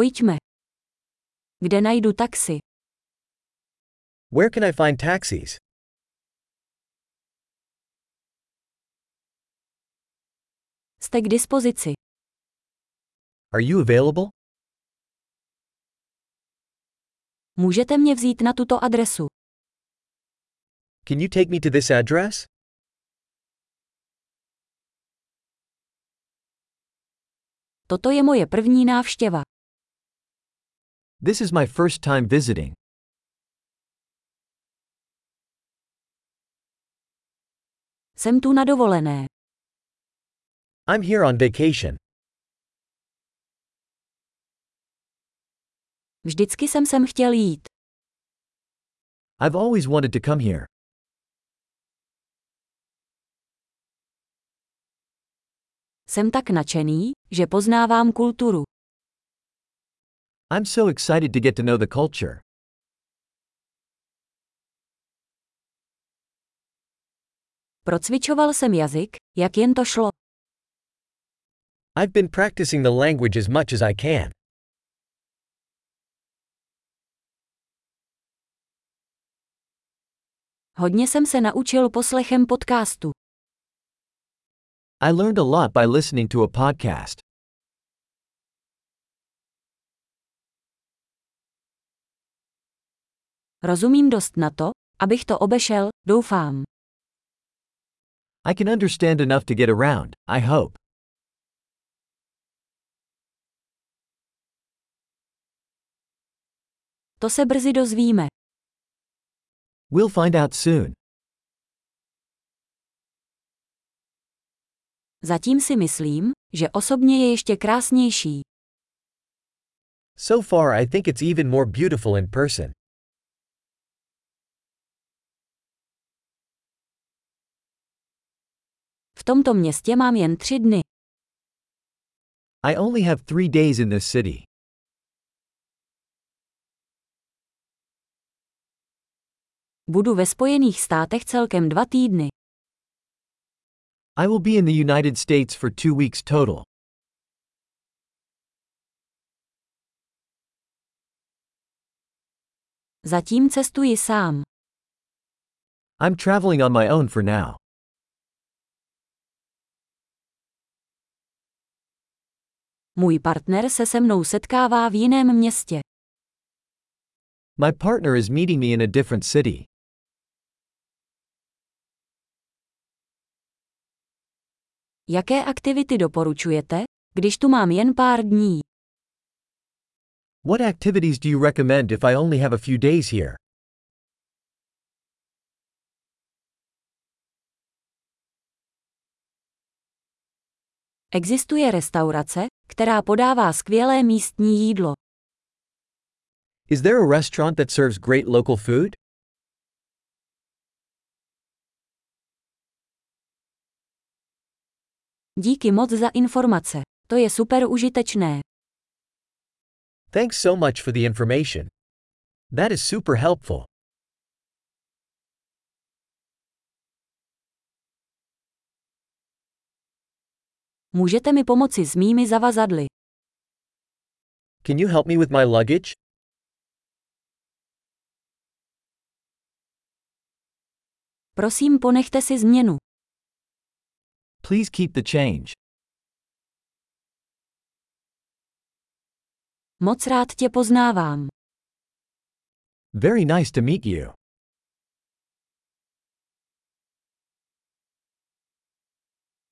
Pojďme. Kde najdu taxi? Where can I find taxis? Jste k dispozici. Are you available? Můžete mě vzít na tuto adresu. Can you take me to this address? Toto je moje první návštěva. This is my first time visiting. Jsem tu na dovolené. I'm here on vacation. Vždycky jsem sem chtěl jít. I've always wanted to come here. Jsem tak nadšený, že poznávám kulturu. I'm so excited to get to know the culture. Procvičoval jsem jazyk, jak jen to šlo. I've been practicing the language as much as I can. Hodně jsem se naučil poslechem podcastu. I learned a lot by listening to a podcast. Rozumím dost na to, abych to obešel, doufám. I can understand enough to get around, I hope. To se brzy dozvíme. We'll find out soon. Zatím si myslím, že osobně je ještě krásnější. So far, I think it's even more beautiful in person. V tomto městě mám jen tři dny. I only have three days in this city. Budu ve Spojených státech celkem dva týdny. I will be in the United States for two weeks total. Zatím cestuji sám. I'm traveling on my own for now. Můj partner se se mnou setkává v jiném městě. My partner is meeting me in a different city. Jaké aktivity doporučujete, když tu mám jen pár dní? What activities do you recommend if I only have a few days here? Existuje restaurace, která podává skvělé místní jídlo. Is there a restaurant that serves great local food? Díky moc za informace. To je super užitečné. Thanks so much for the information. That is super helpful. Můžete mi pomoci s mými zavazadly. Can you help me with my luggage? Prosím, ponechte si změnu. Please keep the change. Moc rád tě poznávám. Very nice to meet you.